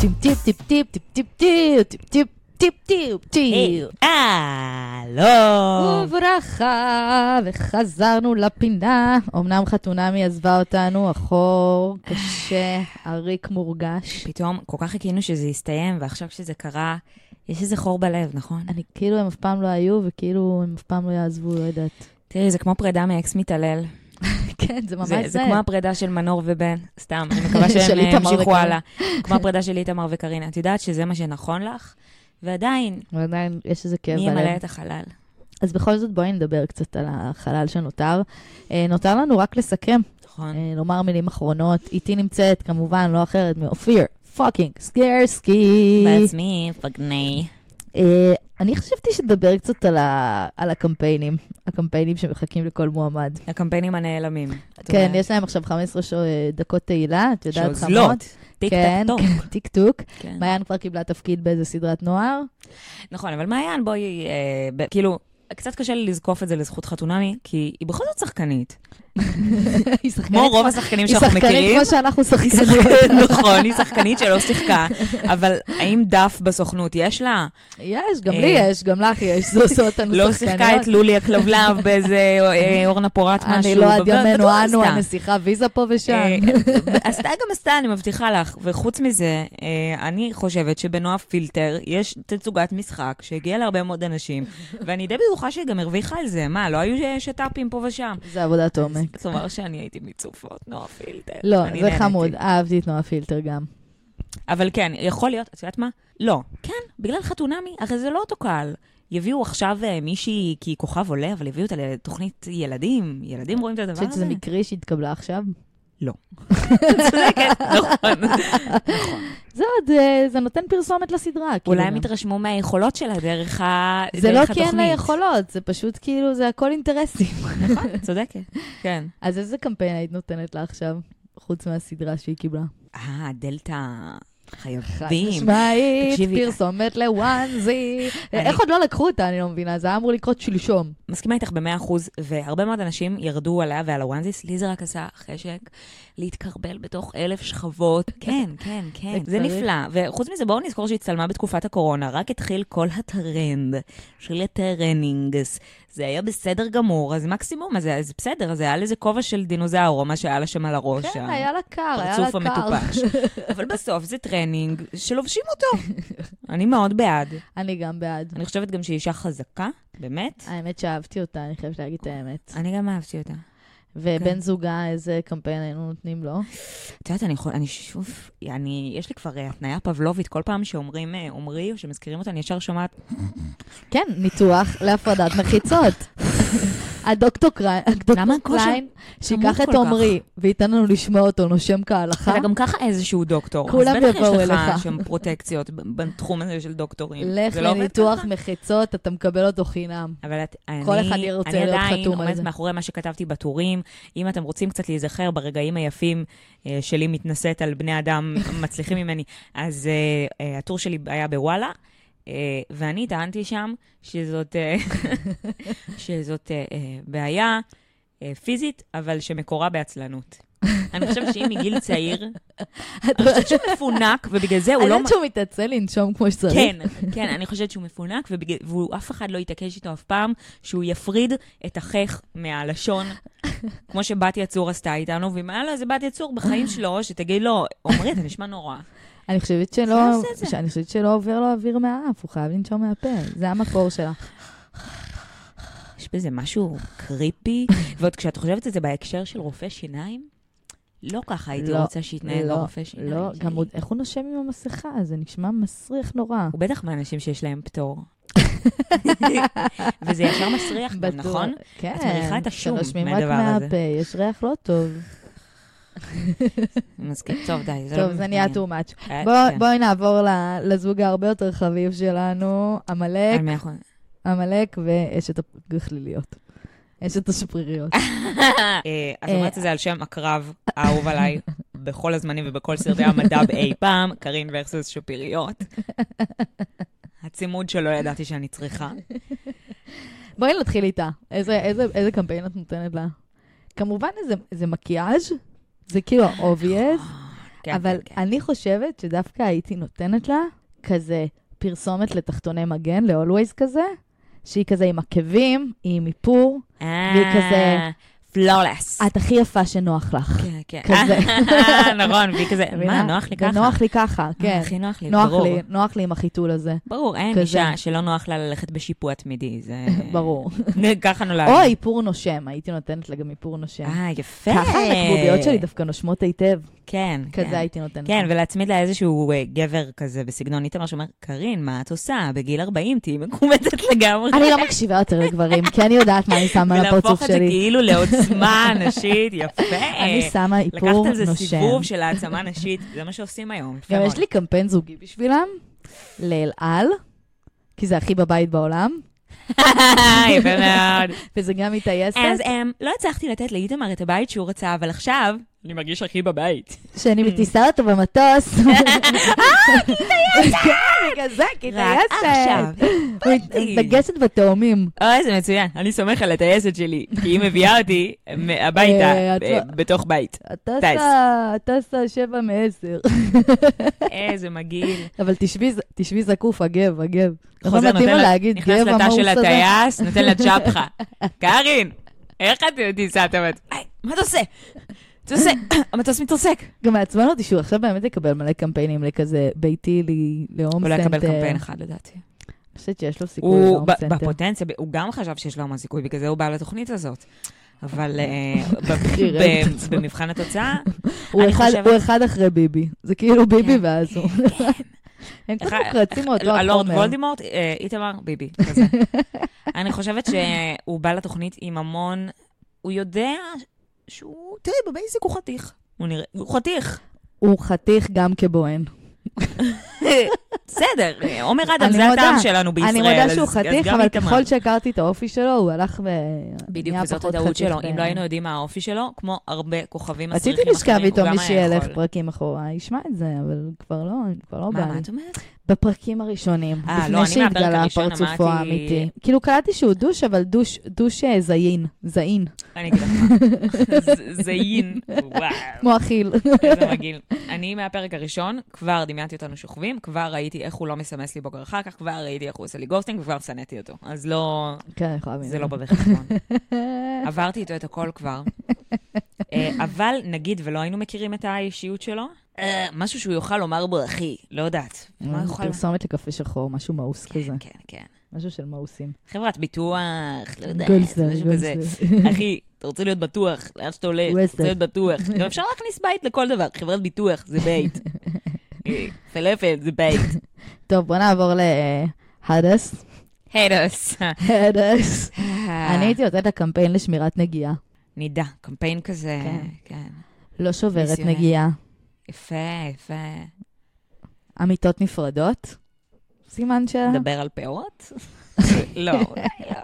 טיפ טיפ טיפ טיפ טיפ טיפ טיפ טיפ טיפ טיפ טיפ טיפ הלו. וברכה, וחזרנו לפינה. אמנם חתונמי עזבה אותנו, החור קשה, עריק מורגש. פתאום כל כך חיכינו שזה יסתיים, ועכשיו כשזה קרה, יש איזה חור בלב, נכון? אני, כאילו הם אף פעם לא היו, וכאילו הם אף פעם לא יעזבו, לא יודעת. תראי, זה כמו פרידה מאקס מתעלל. כן, זה ממש זה, זה. זה כמו הפרידה של מנור ובן, סתם, אני מקווה שהם אה, ימשיכו. הלאה. כמו הפרידה של איתמר וקרינה. את יודעת שזה מה שנכון לך? ועדיין, ועדיין יש איזה כאב מי בלב. ימלא את החלל? אז בכל זאת בואי נדבר קצת על החלל שנותר. אה, נותר לנו רק לסכם, נכון. אה, לומר מילים אחרונות. איתי נמצאת כמובן לא אחרת מאופיר fucking סקרסקי. בעצמי, פגני. אני חשבתי שתדבר קצת על, ה... על הקמפיינים, הקמפיינים שמחכים לכל מועמד. הקמפיינים הנעלמים. כן. יש להם עכשיו 15 ש... דקות תהילה, את יודעת חמות. שאוזלות. טיק כן, טוק. כן, טיק טוק. כן. מעיין כבר קיבלה תפקיד באיזה סדרת נוער. נכון, אבל מעיין, בואי, אה, ב- כאילו, קצת קשה לי לזקוף את זה לזכות חתונמי, כי היא בכל זאת שחקנית. היא שחקנית כמו רוב השחקנים היא שאנחנו שחקנית מכירים. כמו שאנחנו היא שחקנים. שחקנית, נכון, היא שחקנית שלא שיחקה, אבל האם דף בסוכנות יש לה? יש, גם אה, לי יש, גם לך יש, זה עושה אותנו לא שחקניות. שיחקה את לולי הכלבלב באיזה אה, אורנה פורט משהו. אני לא עד בטוח ימינו עשתה. אנו הנסיכה ויזה פה ושם. אה, עשתה גם עשתה, אני מבטיחה לך. וחוץ מזה, אני חושבת שבנועה פילטר יש תצוגת משחק שהגיעה להרבה מאוד אנשים, ואני די בטוחה שהיא גם הרוויחה על זה. מה, לא היו שת"פים פה ושם? זה עבודת עומק. זאת אומרת שאני הייתי מצופות, נועה פילטר. לא, אני זה נהניתי. חמוד, אהבתי את נועה פילטר גם. אבל כן, יכול להיות, את יודעת מה? לא. כן, בגלל חתונמי, הרי זה לא אותו קהל. יביאו עכשיו אה, מישהי, כי כוכב עולה, אבל יביאו אותה לתוכנית ילדים. ילדים רואים את אני הדבר חושבת שזה הזה? מקרי שהתקבלה עכשיו. צודקת, נכון. נכון. זה עוד, אה, זה נותן פרסומת לסדרה. אולי כאילו, הם גם. התרשמו מהיכולות שלה דרך ה- זה לא כי אין לה התוכנית. יכולות, זה פשוט כאילו, זה הכל אינטרסים. נכון, צודקת, כן. אז איזה קמפיין היית נותנת לה עכשיו, חוץ מהסדרה שהיא קיבלה? אה, דלתא חייבים. משמעית. פרסומת ל onesie. איך עוד לא לקחו אותה, אני לא מבינה, זה היה אמור לקרות שלשום. מסכימה איתך במאה אחוז, והרבה מאוד אנשים ירדו עליה ועל ה onesies, לי זה רק עשה חשק להתקרבל בתוך אלף שכבות. כן, כן, כן, זה. נפלא. וחוץ מזה, בואו נזכור שהיא הצטלמה בתקופת הקורונה, רק התחיל כל הטרנד של הטרנינגס. זה היה בסדר גמור, אז מקסימום, אז זה בסדר, אז היה לזה כובע של דינוזאור, או מה שהיה לה שם על הראש. כן, היה לה קר, היה לה קר. המטופש. אבל בסוף זה טרנינג שלובשים אותו. אני מאוד בעד. אני גם בעד. אני חושבת גם שהיא אישה חזקה, באמת. האמת שאהבתי אותה, אני חייבת להגיד את האמת. אני גם אהבתי אותה. ובן כן. זוגה, איזה קמפיין היינו נותנים לו? את יודעת, אני, אני שוב, אני, יש לי כבר אה, התניה פבלובית, כל פעם שאומרים אה, עמרי, או שמזכירים אותה, אני ישר שומעת, כן, ניתוח להפרדת מחיצות. הדוקטור קריין, הדוקטור קליין, שייקח את? עומרי וייתן לנו לשמוע אותו נושם כהלכה. אתה גם ככה איזשהו דוקטור. כולם אז בטח יבואו יש לך אליך. שם פרוטקציות בתחום הזה של דוקטורים. לך לא לניתוח? מחיצות, אתה מקבל אותו חינם. אבל כל אני, אחד אני להיות עדיין חתום על עומדת זה. מאחורי מה שכתבתי בטורים. אם אתם רוצים קצת להיזכר ברגעים היפים אה, שלי מתנשאת על בני אדם מצליחים ממני, אז אה, אה, הטור שלי היה בוואלה, ואני טענתי שם שזאת, אה, שזאת אה, אה, בעיה אה, פיזית, אבל שמקורה בעצלנות. אני חושבת שאם מגיל צעיר, אני חושבת שהוא מפונק, ובגלל זה הוא אני לא... יודעת שהוא מתעצל לנשום כמו שצריך. כן, כן, אני חושבת שהוא מפונק, ובגלל- והוא אף אחד לא יתעקש איתו אף פעם, שהוא יפריד את החך מהלשון, כמו שבת יצור עשתה איתנו, ואם היה לו איזה בת יצור בחיים שלו, שתגיד לו, עמרי, אתה נשמע נורא. אני חושבת שלא, זה. שאני חושבת שלא עובר לו אוויר מהאף, הוא חייב לנשום מהפה, זה המקור שלה. יש בזה משהו קריפי, ועוד כשאת חושבת על זה בהקשר של רופא שיניים, לא ככה הייתי לא, רוצה שיתנהל לא, ברופא שיניים לא, שלי. גם עוד, איך הוא נושם עם המסכה? זה נשמע מסריח נורא. הוא בטח מהאנשים שיש להם פטור. וזה ישר מסריח גם. נכון? כן. את מריחה את השום רק מהדבר הזה. מהפה, יש ריח לא טוב. מסכים. טוב, די, זה לא טוב, זה נהיה too much. אה, כן. בואי נעבור לזוג ההרבה יותר חביב שלנו, עמלק, עמלק ואשת הגחליליות. אשת השפריריות. אה, את אומרת את זה על שם הקרב האהוב עליי בכל הזמנים ובכל סרטי המדע באי פעם, קרין ורסוס שפיריות. הצימוד שלא ידעתי שאני צריכה. בואי נתחיל איתה. איזה- איזה איזה קמפיין את נותנת לה? כמובן איזה מקיאז', זה כאילו obvious, כן, אבל כן, כן. אני חושבת שדווקא הייתי נותנת לה כזה פרסומת לתחתוני מגן, ל-Always כזה, שהיא כזה עם עקבים, היא עם איפור, והיא כזה- פלולס. את הכי יפה שנוח לך. כן, כן. כזה. נכון, והיא כזה, מה? נוח לי ככה? ונוח לי ככה, כן. הכי נוח לי, נוח ברור. לי, נוח לי עם החיתול הזה, ברור, אין. אישה שלא נוח לה ללכת בשיפוע תמידי, זה... ברור. ככה נולד. או איפור נושם, הייתי נותנת לה גם איפור נושם. אה, יפה. ככה הקבוביות שלי דווקא נושמות היטב, כן, כן. כזה הייתי נותנת. כן, לה. ולהצמיד לה איזשהו אה, גבר כזה בסגנון איתמר שאומר, קארין, מה את עושה? בגיל 40 תהיי מקומטת לגמרי. אני לא מקשיבה יותר לגברים, כי אני יודעת מה אני שמה על הפרצוף ולהפוך את זה שלי. כאילו לעוצמה נשית, יפה. אני שמה לקחת איפור על זה נושם. סיבוב של העצמה נשית, זה מה שעושים היום. גם יש. לי קמפיין זוגי בשבילם, לאל על, כי זה הכי בבית בעולם, יפה מאוד. וזה גם מטייסת, אז אמ, לא הצלחתי לתת לאיתמר את הבית שהוא רצה, אבל עכשיו... אני מרגיש הכי בבית. שאני מטיסה אותו במטוס. בגלל זה, כי טייסת. עכשיו. הוא מתנגשת בתאומים. אוי, זה מצוין. אני סומך על הטייסת שלי, כי היא מביאה אותי הביתה, אה, לא- בתוך בית. הטסה שבע מעשר. איזה מגעיל. אבל תשבי זקוף, הגב, הגב. נכון חוזר, מתאים נותן לו לה- להגיד נכנס לתא של? הטייס, נותן לה צ'פחה. קארין, איך את? היי, מה אתה עושה? עושה, המטוס מתרסק. גם מעצבן אותי שהוא עכשיו באמת יקבל מלא קמפיינים לכזה ביתי להום הוא לא יקבל סנטר. קמפיין אחד לדעתי. אני חושבת שיש לו סיכוי להום סנטר. בפוטנציה, הוא גם חשב שיש לו המון סיכוי, בגלל זה הוא בא לתוכנית הזאת. אבל אה. במבחן התוצאה, אני חושבת- הוא אחד אחרי ביבי. זה כאילו ביבי כן, ואז הוא. הם קצת אחד- מוקרצים מאותו הלורד החומר. וולדימורט, אה, איתמר, ביבי, כזה. אני חושבת שהוא בא לתוכנית עם המון, הוא יודע שהוא, תראי, בבייסיק הוא חתיך. הוא נראה, הוא חתיך. הוא חתיך גם כבוהן. בסדר, עומר אדם, זה. הטעם שלנו בישראל. אני מודה שהוא חתיך, אבל. ככל שהכרתי את האופי שלו, הוא הלך ו... בדיוק, וזאת הטעות שלו. אם לא היינו יודעים מה האופי שלו, כמו הרבה כוכבים רציתי מסריחים לשכב אחרים, איתו הוא גם מי היה שילך יכול. פרקים אחורה, ישמע את זה, אבל כבר לא, כבר לא בא מה, לי. מה את אומרת? בפרקים הראשונים, אה, לא, לפני מהפרק שהתגלה פרצופו אמרתי- האמיתי. כאילו קלטתי שהוא douche, אבל douche, douche אה, זיין, זעין, אני אגיד לך זיין. וואו. כמו אכיל. איזה מגעיל. אני מהפרק הראשון, כבר דמיינתי אותנו שוכבים, כבר ראיתי איך הוא לא מסמס לי בוקר אחר כך, כבר ראיתי איך הוא עושה לי ghosting, וכבר שנאתי אותו. אז לא, כן, אני יכולה להבין. זה לא בא בחשבון. עברתי איתו את הכל כבר. אה, אבל נגיד ולא היינו מכירים את האישיות שלו, אה, משהו שהוא יוכל לומר בו, אחי, לא יודעת. מה הוא יוכל... פרסומת לקפה שחור, משהו מאוס כזה. כן, כן, כן. משהו של מאוסים. חברת ביטוח, לא יודעת, משהו כזה. אחי, אתה רוצה להיות בטוח, לאן שאתה הולך. רוצה להיות בטוח. גם אפשר להכניס בית לכל דבר, חברת ביטוח זה בית. אה, פלאפל זה בית. טוב, בוא נעבור להדס. הדס. הדס. אה. אני הייתי נותנת לה קמפיין לשמירת נגיעה. נידה, קמפיין כזה, כן. כן. לא שוברת. נגיעה. יפה, יפה. אמיתות נפרדות. סימן שאלה. נדבר על פאות? לא, אולי לא.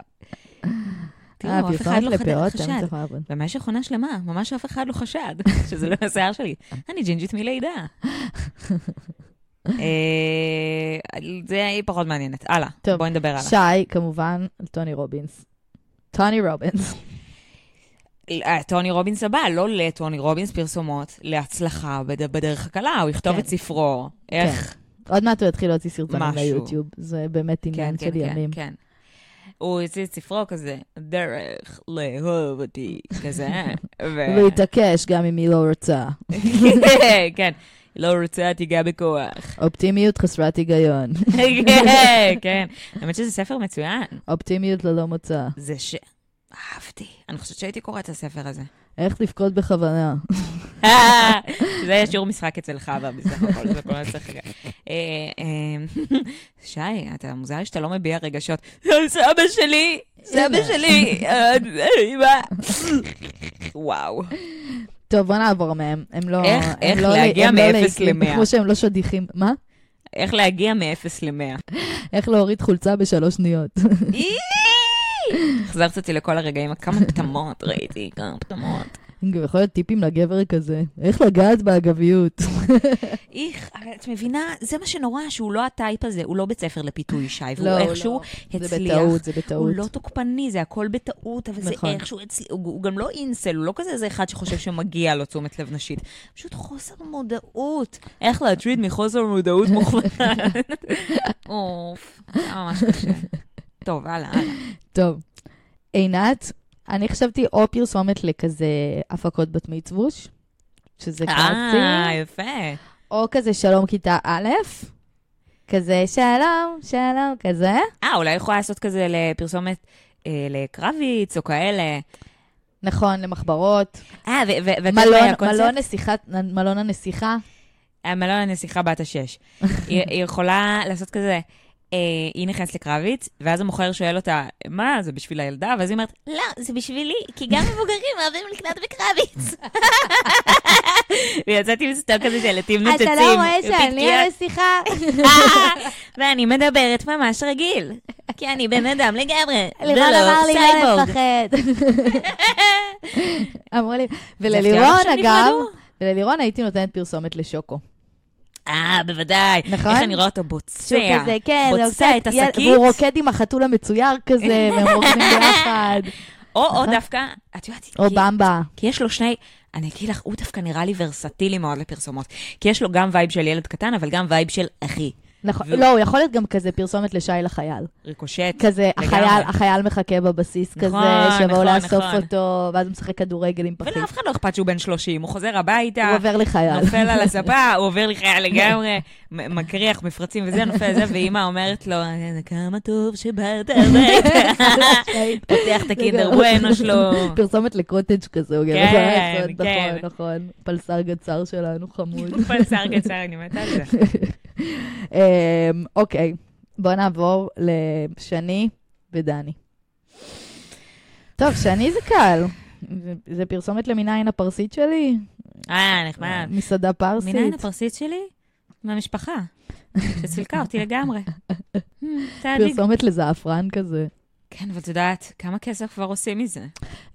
תראו, אף אחד לא חשד. במשך עונה שלמה, ממש אף אחד לא חשד שזה לא השיער שלי. אני ג'ינג'ית מלידה. אה, זה היא פחות מעניינת. הלאה, בואי נדבר הלאה. שי, כמובן, על טוני רובינס. טוני רובינס. אה, טוני רובינס הבא, לא לטוני רובינס פרסומות, להצלחה בד- בדרך הקלה, הוא יכתוב כן. את ספרו. איך? עוד מעט הוא יתחיל להוציא סרטונים. ליוטיוב. זה באמת כן, עניין כן, של כן, ימים. כן. הוא הוציא את ספרו כזה, דרך לאהוב אותי, כזה. ו- והוא התעקש גם אם היא לא רוצה. כן, לא רוצה, תיגע בכוח. אופטימיות חסרת היגיון. כן, כן. האמת שזה ספר מצוין. אופטימיות ללא מוצא. זה ש... אהבתי. אני חושבת שהייתי קוראת את הספר הזה. איך לבכות בכוונה. זה שיעור משחק אצל חווה, בסך הכל, זה כל רגע. אה, אה, שי, אתה מוזר שאתה לא מביע רגשות. סבא שלי, סבא שלי, אה. וואו. טוב, בוא נעבור מהם. הם לא... איך- לא- להגיע הם לא מאפס לעיתים, למאה? כמו שהם לא שדיחים. מה? איך להגיע מ-0 ל-100. איך להוריד חולצה בשלוש שניות. החזרת אותי לכל הרגעים, כמה פטמות ראיתי, כמה פטמות. גם יכול להיות טיפים לגבר כזה, איך לגעת באגביות. איך, את מבינה, זה מה שנורא, שהוא לא הטייפ הזה, הוא לא בית ספר לפיתוי שי, והוא לא, איכשהו לא. זה הצליח. בטעות, זה בטעות. הוא לא תוקפני, זה הכל בטעות, אבל זה נכון. איכשהו הצליח. הוא, הוא גם לא אינסל, הוא לא כזה איזה אחד שחושב שמגיע לו תשומת לב נשית. פשוט חוסר מודעות. איך להטריד מחוסר מודעות מוחלט. אוף, זה ממש קשה. טוב, הלאה, הלאה. טוב, עינת, אני חשבתי או פרסומת לכזה הפקות בת מצווש, שזה אה, קלאסי, יפה. או כזה שלום כיתה א', כזה שלום, שלום, כזה. אה, אולי יכולה לעשות כזה לפרסומת אה, לקרביץ או כאלה. נכון, למחברות. אה, ואתה מלון? מלון נסיכת, מלון הנסיכה. המלון הנסיכה בת השש. היא, יכולה לעשות כזה, אה, היא נכנסת לקרביץ, ואז המוכר שואל אותה, מה, זה בשביל הילדה? ואז היא אומרת, לא, זה בשבילי, כי גם מבוגרים אוהבים לקנות בקרביץ. ויצאתי עם סטוק כזה של עטים נוצצים. אתה לא רואה שאני הנסיכה? אה, ואני מדברת ממש רגיל, כי אני בן אדם לגמרי, ולא לא סייבורג. אמרו לי, וללירון אגב? וללירון הייתי נותנת פרסומת לשוקו. אה, בוודאי. נכון? איך אני רואה אותו בוצע. שהוא כזה, כן, בוצע את השקית. והוא רוקד עם החתול המצויר כזה, והם רוקדים ביחד. או, או נכון. דווקא, את יודעת, או כי- במבה. כי יש לו שני, אני אגיד לך, הוא דווקא נראה לי ורסטילי מאוד לפרסומות. כי יש לו גם vibe של ילד קטן, אבל גם vibe של אחי. נכון, והוא- לא, הוא יכול להיות גם כזה פרסומת לשי לחייל. ריקושט. כזה, לגמרי. החייל, החייל מחכה בבסיס נכון, כזה, שיבואו נכון, לאסוף נכון. אותו, ואז הוא משחק כדורגל עם פחים. ולאף אחד לא אכפת שהוא בן 30, הוא חוזר הביתה, הוא עובר לחייל. נופל על הספה, הוא עובר לחייל לגמרי, מקריח מפרצים וזה, נופל לזה, ואימא אומרת לו, "אה, כמה טוב שבאת הביתה. פותח את הקינדר בואנו שלו. פרסומת לקוטג' כזה, הוא גם כן, יכול לעשות, כן. נכון, נכון. פלסר גצר שלנו, חמוד. פלסר קצר, אני מתה על זה. אמ, אוקיי, בואו נעבור לשני ודני. טוב, שני זה קל. זה- פרסומת למנין הפרסית שלי, אה, נחמד. מסעדה פרסית. מניין הפרסית שלי? מהמשפחה, שסילקה אותי לגמרי. Hmm. פרסומת לזעפרן כזה. כן, אבל את יודעת, כמה כסף כבר עושים מזה?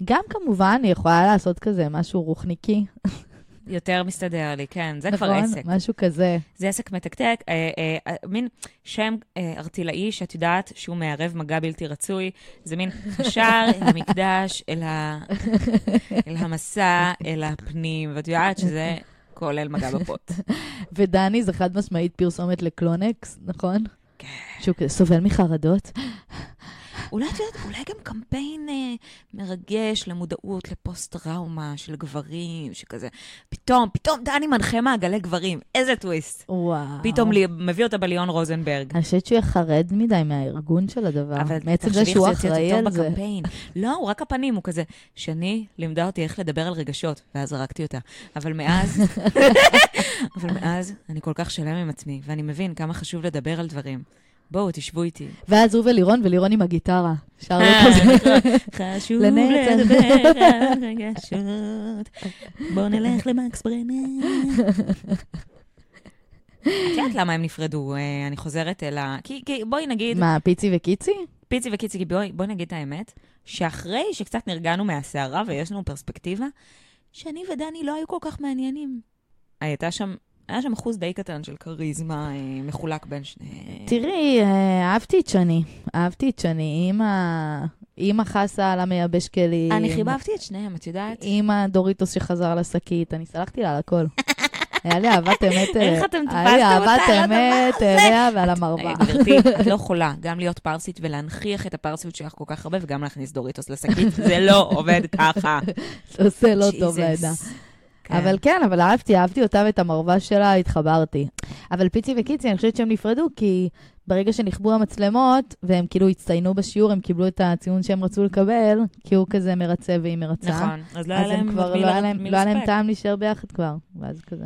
גם כמובן, היא יכולה לעשות כזה משהו רוחניקי. יותר מסתדר לי, כן, זה כבר נכון? עסק. משהו כזה. זה עסק מתקתק, אה, אה, אה, מין שם אה, ארטילאי שאת יודעת שהוא מערב מגע בלתי רצוי. זה מין ישר אל המקדש, אל, ה... אל המסע, אל הפנים, ואת יודעת שזה כולל מגע בפוט. ודני זה חד משמעית פרסומת לקלונקס, נכון? כן. שהוא סובל מחרדות. אולי את יודעת, אולי גם קמפיין אה, מרגש למודעות לפוסט-טראומה של גברים, שכזה, פתאום, פתאום דני מנחה מעגלי גברים, איזה טוויסט. וואו. פתאום לי, מביא אותה בליון רוזנברג. אני חושבת שהוא יהיה חרד מדי מהארגון של הדבר. אבל מעצם זה שהוא אחראי על זה. בקמפיין. לא, הוא רק הפנים, הוא כזה, שני לימדה אותי איך לדבר על רגשות, ואז זרקתי אותה. אבל מאז, אבל מאז אני כל כך שלם עם עצמי, ואני מבין כמה חשוב לדבר על דברים. בואו, תשבו איתי. ואז הוא ולירון, ולירון עם הגיטרה. שר לו כזה. חשוב. לדבר על רגשות. בואו נלך למקס ברנר. את יודעת למה הם נפרדו? אה, אני חוזרת אל ה... כי, כי בואי נגיד, מה, פיצי וקיצי? פיצי וקיצי, כי בואי, בואי נגיד את האמת, שאחרי שקצת נרגענו מהסערה ויש לנו פרספקטיבה, שאני ודני לא היו כל כך מעניינים. הייתה שם, היה שם אחוז די קטן של כריזמה אה, מחולק בין שני... תראי, אה, אהבתי את שני. אהבתי את שני. אימא... אימא חסה על המייבש כלים. אני חיבבתי את שניהם, את יודעת? אימא דוריטוס שחזר לשקית. אני סלחתי לה על הכל. היה לי אהבת אמת. איך אה, אתם היה לי תפסתם אותה אהבת על הדבר אמת הזה? אליה ועל המרווה. גברתי, את לא יכולה גם להיות פרסית ולהנכיח את הפרסיות שלך כל כך הרבה, וגם להכניס דוריטוס לשקית. זה לא עובד ככה. זה עושה לא טוב. לעדה. כן. אבל כן, אבל אהבתי, אהבתי אותה ואת המרווה שלה, התחברתי. אבל פיצי וקיצי, אני חושבת שהם נפרדו, כי ברגע שנכבו המצלמות, והם כאילו הצטיינו בשיעור, הם קיבלו את הציון שהם רצו לקבל, כי הוא כזה מרצה והיא מרצה. נכון, אז לא היה להם כבר, מי לא היה להם- לא היה להם. טעם להישאר ביחד כבר. ואז כזה.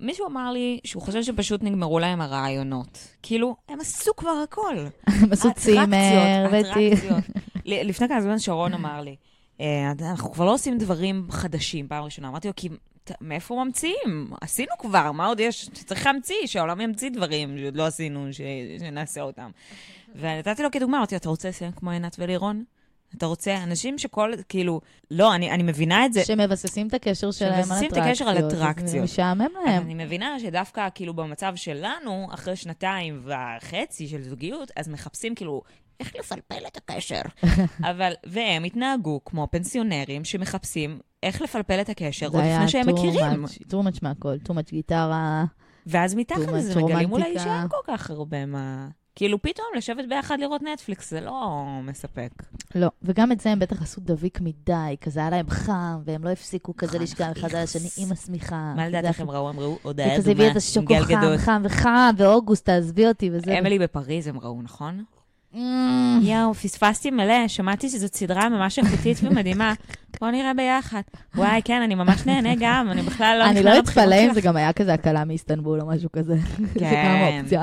מישהו אמר לי שהוא חושב שפשוט נגמרו להם הרעיונות. כאילו, הם עשו כבר הכל. הם עשו צימר. אטרקציות. ל- לפני כמה זמן שרון אמר לי, "אה, אנחנו כבר לא עושים דברים חדשים, פעם ראשונה. אמרתי לו, כי מאיפה ממציאים? עשינו כבר, מה עוד יש? צריך להמציא, שהעולם ימציא דברים שעוד לא עשינו, ש- שנעשה אותם. ונתתי לו כדוגמה, אמרתי אתה רוצה לסיים כמו עינת ולירון? אתה רוצה אנשים שכל, כאילו, לא, אני, אני מבינה את זה. שמבססים את הקשר שלהם על שמבססים את הקשר על אטרקציות. משעמם אבל להם. אני מבינה שדווקא כאילו במצב שלנו, אחרי שנתיים וחצי של זוגיות, אז מחפשים כאילו איך לפלפל את הקשר. אבל, והם התנהגו כמו פנסיונרים שמחפשים איך לפלפל את הקשר עוד לפני שהם מכירים. זה היה too much מהכל, too much גיטרה. ואז מתחת לזה מגלים אולי. שאין כל כך הרבה מה... כאילו פתאום לשבת ביחד לראות נטפליקס, זה לא מספק. לא, וגם את זה הם בטח עשו דביק מדי, כזה היה להם חם, והם לא הפסיקו כזה לשכב אחד על. השני עם השמיכה. מה לדעתך הם ראו? הם ראו הודעה וכזה הביא את השוקו חם. חם וחם, באוגוסט, תעזבי אותי וזה. אמילי בפריז הם ראו, נכון? Mm, יואו, פספסתי מלא, שמעתי שזאת סדרה ממש איכותית ומדהימה. בואו נראה ביחד. וואי, כן, אני ממש נהנה גם, אני בכלל לא אני לא אתפלא אם. זה גם היה כזה הקלה מאיסטנבול או משהו כזה. זה כן. גם אופציה.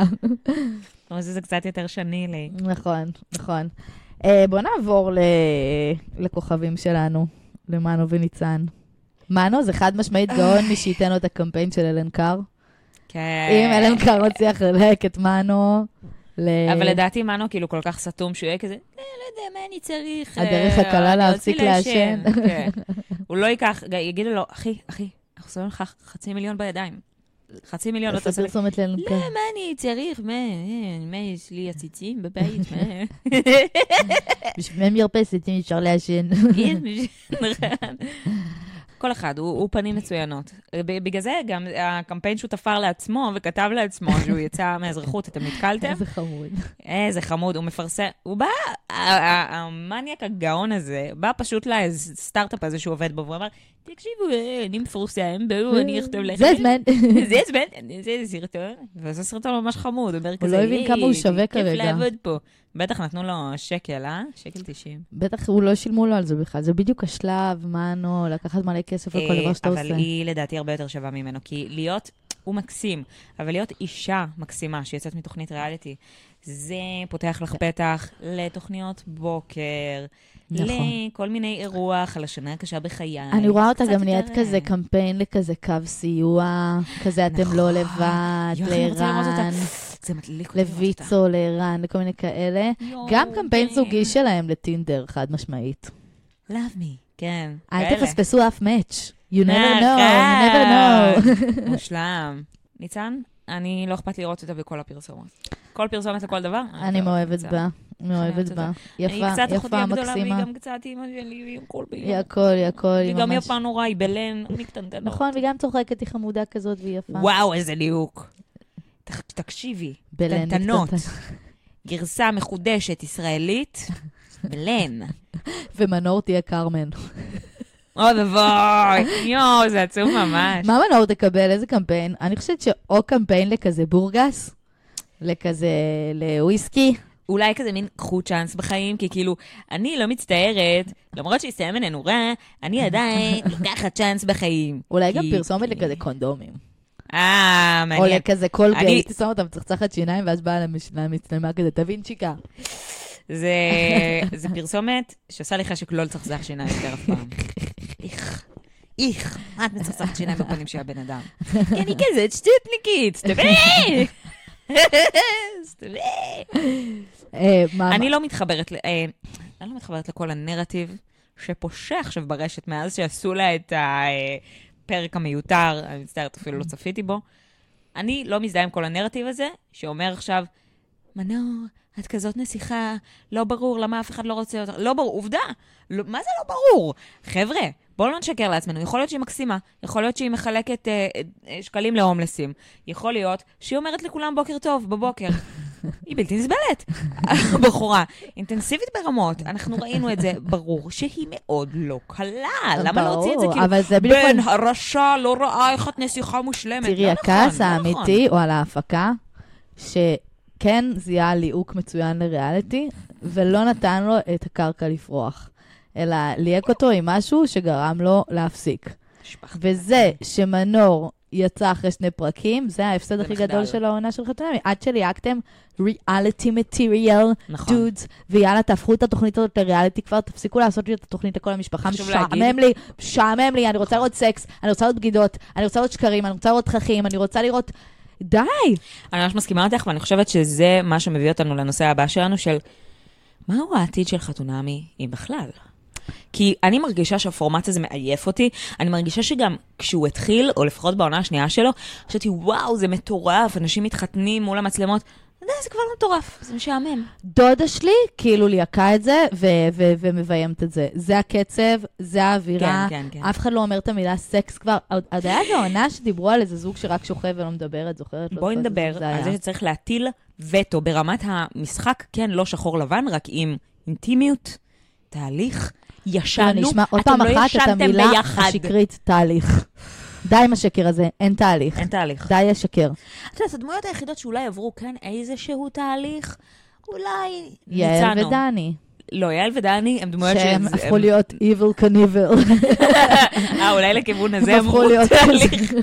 אבל זה זה קצת יותר שני לי. נכון, נכון. אה, בוא נעבור לכוכבים שלנו, למנו וניצן. מנו זה חד משמעית גאון מי שייתן לו את הקמפיין של אלן קאר. כן. אם אלן קאר מצליח ללהק את מנו, ל- אבל לדעתי מנו כאילו כל כך סתום שהוא יהיה כזה, "לא, לא יודע, מה אני צריך? הדרך אה, הקלה אני להפסיק לעשן." כן. הוא לא ייקח, יגידו לו, אחי, אחי, אנחנו שמים לך חצי מיליון בידיים. חצי מיליון, לא תעשה לי. פרסומת לאלן לא, קאר. מה אני צריך? מה, אה, מה יש לי עציצים בבית? מה? בשביל מרפסת אם אפשר לעשן. כל אחד, הוא, הוא פנים מצוינות. בגלל זה גם הקמפיין שהוא תפר לעצמו וכתב לעצמו שהוא יצא מהאזרחות, אתם נתקלתם? איזה חמוד. איזה חמוד, הוא מפרסם, הוא בא, המניאק הגאון הזה, בא פשוט לסטארט-אפ הזה שהוא עובד בו, והוא אמר, תקשיבו, אה, אני מפורסם, בואו, אני אכתוב לכם. זה הזמן. זה הזמן, זה סרטון, וזה סרטון ממש חמוד, הוא אומר הוא כזה, לא הבין כמה הוא "היי, שווה כיף כרגע." לעבוד פה. בטח נתנו לו שקל, אה? שקל 90. בטח הוא לא שילמו לו על זה בכלל. זה בדיוק השלב, מנו, לקחת מלא כסף על כל אה, דבר שאתה אבל עושה. היא לדעתי הרבה יותר שווה ממנו, כי להיות, הוא מקסים, אבל להיות אישה מקסימה שיוצאת מתוכנית ריאליטי, זה פותח לך פתח לתוכניות בוקר, נכון. לכל מיני אירוח על השנה הקשה בחיי. אני רואה אותה גם נהיית יותר, כזה אה, קמפיין לכזה קו סיוע, כזה אתם לא נכון. לבד. לערן, זה מדליק אותי. לויצו, לערן, לכל מיני כאלה. גם קמפיין כן. זוגי שלהם לטינדר, חד משמעית. Love me, כן. אל. תפספסו אף מאץ'. You never know, you never know. מושלם. ניצן, אני לא אכפת לראות אותה בכל הפרסומות. כל פרסומת לכל דבר. אני מאוהבת ניצן. בה, מאוהבת אוהבת בה. היא יפה, קצת אחותי יפה, הגדולה, והיא מקסימה. גם קצת אימא שלי, והיא הכל היא ביום. הכל, היא הכל, היא היא גם ממש... יפה נורא, היא בלן, אני קטנטנה. נכון, והיא גם צוחקת, היא חמודה כזאת והיא יפה. וואו, איזה ליהוק. תק- תקשיבי, קטנטנות. גרסה מחודשת ישראלית, בלן. ומנור תהיה קרמן. אוי ואבוי, יואו, זה עצוב ממש. מה מנור תקבל? איזה קמפיין? אני חושבת שאו קמפיין לכזה בורגס, לכזה, לוויסקי. אולי כזה מין קחו צ'אנס בחיים, כי כאילו, אני לא מצטערת, למרות שהסתיים בינינו רע, אני עדיין לוקחת צ'אנס בחיים. אולי גם פרסומת לכזה קונדומים. אה, מעניין. לכזה אני- קולגייט, שם אותה מצחצחת שיניים, ואז באה למצלמה כזה, תבין צ'יקה. זה, זה פרסומת שעושה לי חשק לא לצחצח שיניים יותר אף פעם. איך, איך, מה את מצחצחת שיניים בפנים של הבן אדם? כי אני כזאת שטוטניקית! אה, מה- אני לא מתחברת, אה, אני לא מתחברת לכל הנרטיב שפושה עכשיו ברשת מאז שעשו לה את הפרק המיותר, אני מצטערת, אפילו לא צפיתי בו. אני לא מזדהה עם כל הנרטיב הזה, שאומר עכשיו, מנור, את כזאת נסיכה, לא ברור למה אף אחד לא רוצה אותך. לא ברור, עובדה. לא, מה זה לא ברור? חבר'ה, בואו לא נשקר לעצמנו. יכול להיות שהיא מקסימה, יכול להיות שהיא מחלקת אה, אה, שקלים להומלסים, יכול להיות שהיא אומרת לכולם בוקר טוב בבוקר. היא בלתי נסבלת. בחורה אינטנסיבית ברמות, אנחנו ראינו את זה, ברור שהיא מאוד לא קלה. למה להוציא את זה כאילו, אבל זה בדיוק... בן הרשע לא ראה איך את נסיכה מושלמת? תראי, לא הכעס נכון, לא נכון. האמיתי הוא על ההפקה, שכן זיהה ליהוק מצוין לריאליטי, ולא נתן לו את הקרקע לפרוח, אלא ליהק אותו עם משהו שגרם לו להפסיק. וזה שמנור יצא אחרי שני פרקים, זה ההפסד הכי מחדל. גדול של העונה של חתונמי. עד שליהקתם ריאליטי מטריאל, נכון. דודס, ויאללה, תהפכו את התוכנית הזאת לריאליטי כבר, תפסיקו לעשות את התוכנית לכל המשפחה. משעמם לי, משעמם לי, אני רוצה לראות סקס, אני רוצה לראות בגידות, אני רוצה לראות שקרים, אני רוצה לראות תככים, אני רוצה לראות... די! אני ממש מסכימה איתך, ואני חושבת שזה מה שמביא אותנו לנושא הבא שלנו, של מהו העתיד של חתונמי, אם בכלל? כי אני מרגישה שהפורמט הזה מעייף אותי. אני מרגישה שגם כשהוא התחיל, או לפחות בעונה השנייה שלו, חשבתי, וואו, זה מטורף, אנשים מתחתנים מול המצלמות. יודע, זה כבר לא מטורף, זה משעמם. דודה שלי כאילו ליהקה את זה ו- ו- ומביימת את זה. זה הקצב, זה האווירה. כן, כן, כן. אף אחד לא אומר את המילה סקס כבר. עוד היה איזה עונה שדיברו על איזה זוג שרק שוכב ולא מדבר, את זוכרת? לא בואי נדבר על. זה שצריך להטיל וטו ברמת המשחק, כן, לא שחור לבן, רק עם אינטימיות, תהליך. ישנו, נשמע עוד פעם לא אחת את המילה ביחד. השקרית, תהליך. די עם השקר הזה, אין תהליך. אין תהליך. די לשקר. את יודעת, הדמויות היחידות שאולי עברו כאן איזשהו תהליך, אולי יעל ניצנו. ודני, לא, יעל ודני הם דמויות שהם שזה- הפכו להיות evil cannibal. אה, אולי לכיוון הזה הם להיות תהליך.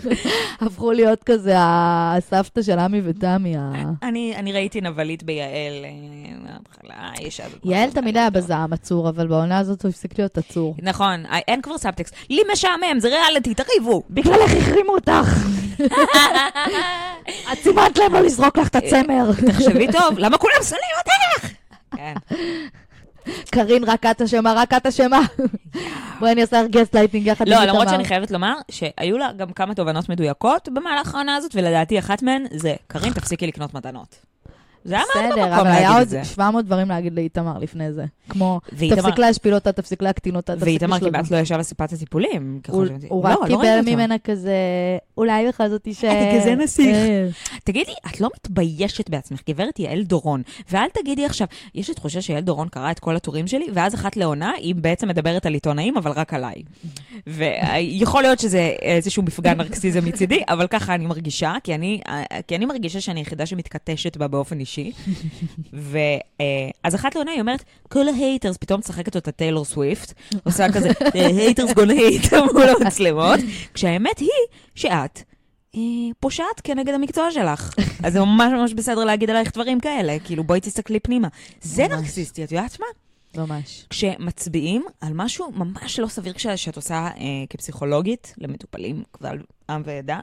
הפכו להיות כזה הסבתא של עמי ותמי. אני ראיתי נבלית ביעל, אה, מההתחלה, האישה הזאת. יעל תמיד היה בזעם עצור, אבל בעונה הזאת הוא הפסיק להיות עצור. נכון, אה, אין כבר סאבטקסט. לי משעמם, זה ריאליטי, תריבו. בגללך החרימו אותך. את סימנת להם לא לזרוק לך את הצמר. תחשבי טוב, למה כולם שונאים אותך? כן. קארין, רק את אשמה, רק את אשמה. בואי אני אעשה לך גסט לייטינג יחד עם לא, איתמר. למרות שאני חייבת לומר שהיו לה גם כמה תובנות מדויקות במהלך העונה הזאת, ולדעתי אחת מהן זה, קארין, תפסיקי לקנות מתנות. זה היה מאוד בסדר, במקום אבל היה להגיד עוד את זה. 700 דברים להגיד לאיתמר לפני זה. כמו, ואיתמר- תפסיק להשפיל אותה, תפסיק להקטין אותה, תפסיק ואיתמר לשלוט בה. כמעט לא ישב על ספת הטיפולים, הוא-. הוא לא, רק לא קיבל. ממנה כזה, אולי בכלל זאת אישה... אתה כזה נסיך. אה. תגידי, את לא מתביישת בעצמך, גברת יעל דורון, ואל תגידי עכשיו, יש לי תחושה שיעל דורון קראה את כל הטורים שלי, ואז אחת לעונה, היא בעצם מדברת על עיתונאים, אבל רק עליי. ויכול להיות שזה איזשהו מפגן נרקיסיזם מצידי, אבל ככה אני מרגישה, כי אני, כי אני מרגישה שאני היחידה שמתכתשת בה באופן אישי. ואז אחת לעונה היא אומרת, כל ה haters, פתאום תקפה אותה טיילור סוויפט, עושה כזה, haters gonna hate מול המצלמות, כשהאמת היא שאת אה, פושעת כנגד המקצוע שלך. אז זה ממש ממש בסדר להגיד עלייך דברים כאלה, כאילו בואי תסתכלי פנימה. זה. נרקיסיסטי, את יודעת מה? ממש. כשמצביעים על משהו ממש לא סביר כש- שאת עושה אה, כפסיכולוגית למטופלים קבל עם ועדה,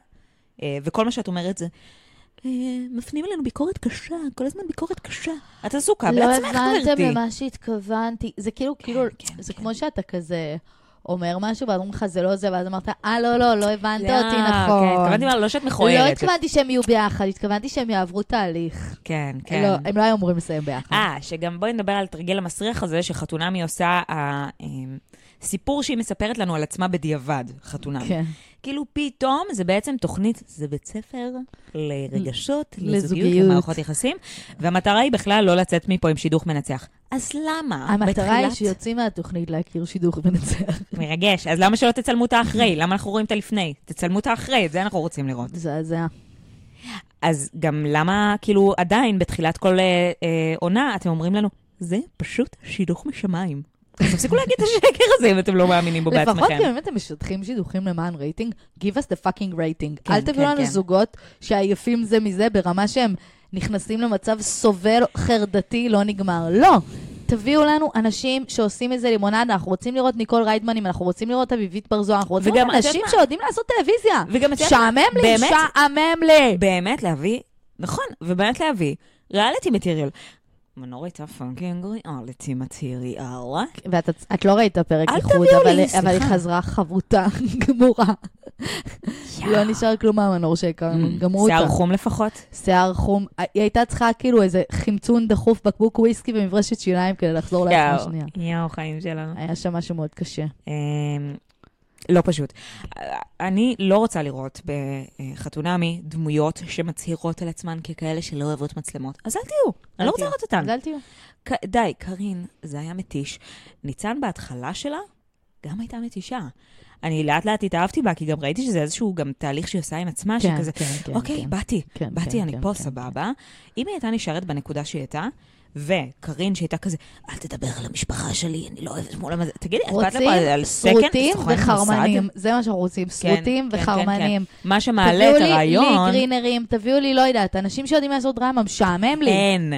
אה, וכל מה שאת אומרת זה, אה, מפנים אלינו ביקורת קשה, כל הזמן ביקורת קשה. את עסוקה לא בעצמך, הבנתם גברתי. למה שהתכוונתי. זה כאילו, כאילו, כן, זה כן. כמו שאתה כזה אומר משהו, ואז אומרים לך, זה לא זה, ואז אמרת, אה, לא, לא, לא הבנת לא, אותי כן, נכון. התכוונתי מה, לא שאת לא מכוערת. התכוונתי שהם יהיו ביחד, התכוונתי שהם יעברו תהליך. כן, כן. לא, הם לא היו אמורים לסיים ביחד. אה, שגם בואי נדבר על תרגיל המסריח הזה, שחתונמי עושה, ה- אמ, סיפור שהיא מספרת לנו על עצמה בדיעבד, חתונמי. כן. כאילו פתאום זה בעצם תוכנית, זה בית ספר לרגשות, לזוגיות. למערכות יחסים, והמטרה היא בכלל לא לצאת מפה עם שידוך מנצח. אז למה? המטרה היא שיוצאים מהתוכנית להכיר שידוך מנצח. מרגש, אז למה שלא תצלמו את האחרי? למה אנחנו רואים את הלפני? תצלמו את האחרי, את זה אנחנו רוצים לראות. מזעזע. אז גם למה, כאילו, עדיין בתחילת כל אה, אה, עונה, אתם אומרים לנו, זה פשוט שידוך משמיים. אז תפסיקו להגיד את השקר הזה אם אתם לא מאמינים בו לפחות בעצמכם. אם אתם משטחים שידוכים למען רייטינג, give us the fucking rating. כן, אל תביאו כן, לנו כן. זוגות שעייפים זה מזה ברמה שהם נכנסים למצב סובל חרדתי לא נגמר. לא. תביאו לנו אנשים שעושים מזה לימונדה, אנחנו רוצים לראות ניקול ריידמנים, אנחנו רוצים לראות אביבית בר זוהר, אנחנו רוצים לראות אנשים? שיודעים לעשות טלוויזיה. וגם את יודעת שעמם? לי, באמת? שעמם לי. באמת להביא, נכון, ובאמת להביא reality material. מנור הייתה fucking reality material. ואת את לא ראית פרק אל איחוד, אבל היא. חזרה חבוטה, גמורה. לא נשאר כלום מהמנור שהכרנו, גמרו אותה. שיער חום לפחות? שיער חום. היא הייתה צריכה כאילו איזה חמצון דחוף, בקבוק וויסקי ומברשת שיניים כדי לחזור לעצמה שנייה. יואו, חיים שלנו. היה שם משהו מאוד קשה. לא פשוט. אני לא רוצה לראות בחתונמי דמויות שמצהירות על עצמן ככאלה שלא אוהבות מצלמות. אז אל תהיו, אני לא רוצה לראות אותן. אז אל תהיו. די, קארין, זה היה מתיש. ניצן בהתחלה שלה גם הייתה מתישה. אני לאט לאט התאהבתי בה, כי גם ראיתי שזה איזשהו גם תהליך שהיא עושה עם עצמה, כן, שכזה, כן, כן. אוקיי, כן. באתי, כן, באתי, כן, אני כן, פה, כן, סבבה. אם היא הייתה נשארת בנקודה שהיא הייתה, וקארין שהייתה כזה, אל תדבר על המשפחה שלי, אני לא אוהבת מול המזה, תגידי, אכפת לך רוצים על סוכן מוסד? וחרמנים. זה מה שאנחנו רוצים, סרוטים כן, כן, וחרמנים. מה שמעלה את תביאו לי- הרעיון, לי גרינרים, תביאו לי, לא יודעת, אנשים שיודעים לעשות דרמה, משעמם לי. אין.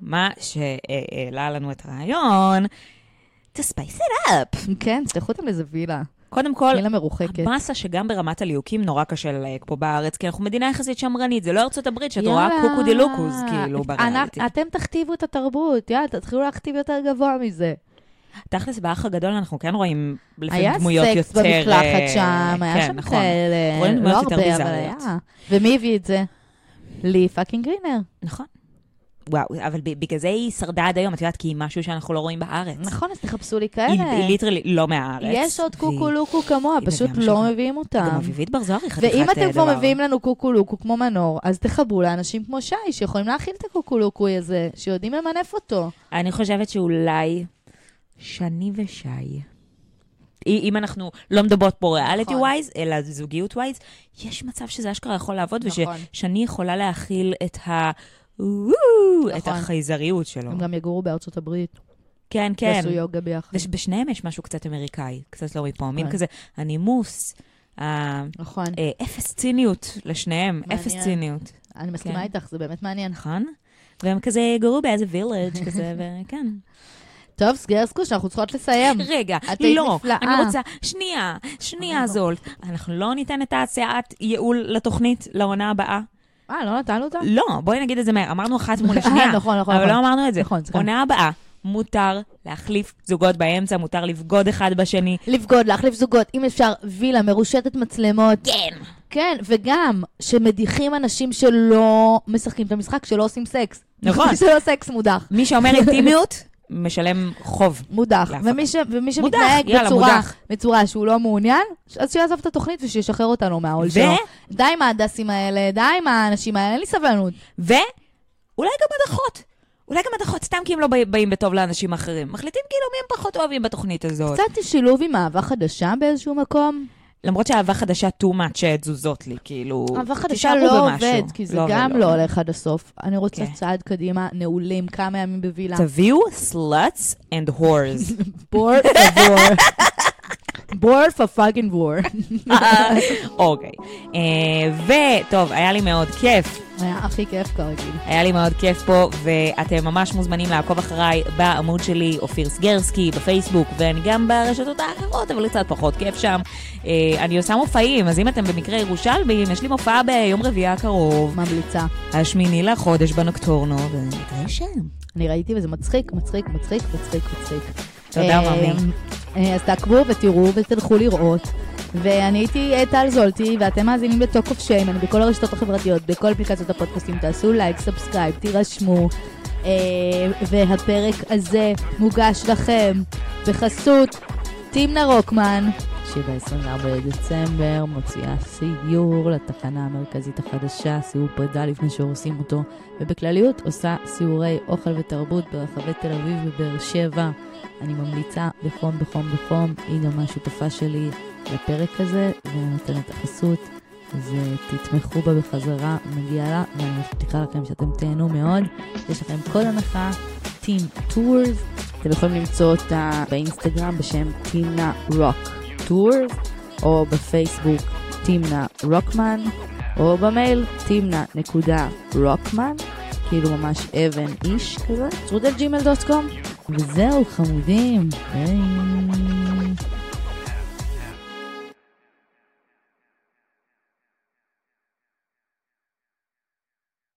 מה שהעלה לנו את הרעיון, to spice it up. כן, תשלחו אותם לאיזה וילה. קודם כל, גילה מרוחקת. המסה שגם ברמת הליהוקים נורא קשה ללהק פה בארץ, כי אנחנו מדינה יחסית שמרנית, זה לא ארצות הברית שאת רואה יאללה. קוקו דה לוקוס, כאילו, בריאליטי. אתם תכתיבו את התרבות, יאללה, תתחילו להכתיב יותר גבוה מזה. תכלס, באח הגדול אנחנו כן רואים לפעמים היה דמויות יותר... סקס במקלחת אה, שם, היה כן, שם נכון. כאלה, לא הרבה, אבל. היה. ומי הביא את זה? לי fucking גרינר. נכון. וואו, אבל בגלל זה היא שרדה עד היום, את יודעת, כי היא משהו שאנחנו לא רואים בארץ. נכון, אז תחפשו לי היא היא כאלה. literally לא מהארץ. יש עוד קוקו לוקו כמוה, פשוט לא. מביאים אותם. גם אביבית בר זוהר היא חתיכת ואם אה, אתם כבר דבר. מביאים לנו קוקו לוקו כמו מנור, אז תחברו לאנשים כמו שי, שיכולים להכיל את הקוקו לוקו הזה, שיודעים למנף אותו. אני חושבת שאולי שני ושי. אם אנחנו לא מדברות פה ריאליטי נכון. wise, אלא זוגיות wise, יש מצב שזה אשכרה יכול לעבוד, נכון. וששני יכולה להכיל את ה... את נכון. החייזריות שלו. הם גם יגורו בארצות הברית. כן, כן. יעשו יוגה ביחד. בשניהם יש משהו קצת אמריקאי, קצת לא מפה. מין כן. כזה, הנימוס, נכון. אה, אפס ציניות לשניהם, אפס. ציניות, אני מסכימה כן. איתך, זה באמת מעניין. נכון? והם כזה גרו באיזה וילג' כזה, וכן. טוב, סגרסקוש, אנחנו צריכות לסיים. רגע, לא, נפלאה. אני רוצה, שנייה, שנייה זולט. אנחנו לא ניתן את ההצעת ייעול לתוכנית לעונה הבאה? אה, לא נתנו אותה? לא, בואי נגיד את זה מהר. אמרנו אחת מול השנייה, נכון, נכון, אבל נכון. לא אמרנו את זה. נכון, סליחה. עונה הבאה, מותר להחליף זוגות באמצע, מותר לבגוד אחד בשני. לבגוד, להחליף זוגות, אם אפשר, וילה מרושתת מצלמות. כן. כן, וגם שמדיחים אנשים שלא משחקים את המשחק, שלא עושים סקס. נכון. שלא סקס מודח. מי שאומר אינטימיות, משלם חוב. מודח. ומי, ש, ומי שמתנהג יאללה, בצורה, מודח. בצורה שהוא לא מעוניין, אז שיעזוב את התוכנית ושישחרר אותנו מהעול שלו. די עם ההדסים האלה, די עם האנשים האלה, אין לי סבלנות. ואולי גם הדחות. אולי גם הדחות, סתם כי הם לא באים בטוב לאנשים אחרים. מחליטים כאילו מי הם פחות אוהבים בתוכנית הזאת. קצת שילוב עם אהבה חדשה באיזשהו מקום. למרות שאהבה חדשה too much תזוזות לי, כאילו... אהבה חדשה לא במשהו. עובד, כי זה עובד, גם עובד. לא הולך עד הסוף. אני רוצה כן. צעד קדימה, נעולים, כמה ימים בווילה. תביאו sluts and whores. of war. bored for fucking war. אוקיי. אה, וטוב, היה לי מאוד כיף. היה הכי כיף כרגיל. היה לי מאוד כיף פה, ואתם ממש מוזמנים לעקוב אחריי בעמוד שלי, אופיר סגרסקי, בפייסבוק, ואני גם ברשתות האחרות, אבל קצת פחות כיף שם. אה, אני עושה מופעים, אז אם אתם במקרה ירושלמים, יש לי מופע ביום רביעי הקרוב, ממליצה. השמיני לחודש בנוקטורנו, ונתראה שם. אני ראיתי וזה מצחיק, מצחיק, מצחיק, מצחיק, מצחיק. תודה, אה, ממי. אה, אז תעקבו ותראו ותלכו לראות. ואני הייתי אה, טל זולטי, ואתם מאזינים ל-Talk of Shame, אני בכל הרשתות החברתיות, בכל אפליקציות הפודקאסטים, תעשו לייק, subscribe, תירשמו. אה, והפרק הזה מוגש לכם בחסות תימנה רוקמן, שב-24 לדצמבר מוציאה סיור לתחנה המרכזית החדשה, סיור פרידה לפני שהורסים אותו, ובכלליות עושה סיורי אוכל ותרבות ברחבי תל אביב ובאר שבע. אני ממליצה בחום, בחום, בחום, היא גם השותפה שלי לפרק הזה, ונותנת החסות, אז אה, תתמכו בה בחזרה, מגיע לה, ואני מבטיחה לכם שאתם תהנו מאוד. יש לכם קוד הנחה, Team Tours, אתם יכולים למצוא אותה באינסטגרם בשם Timna Rock Tours, או בפייסבוק טימנה רוקמן, או במייל טימנה כאילו ממש אבן איש כזה, טרודל ג'ימל דוט. וזהו, חמודים. ביי.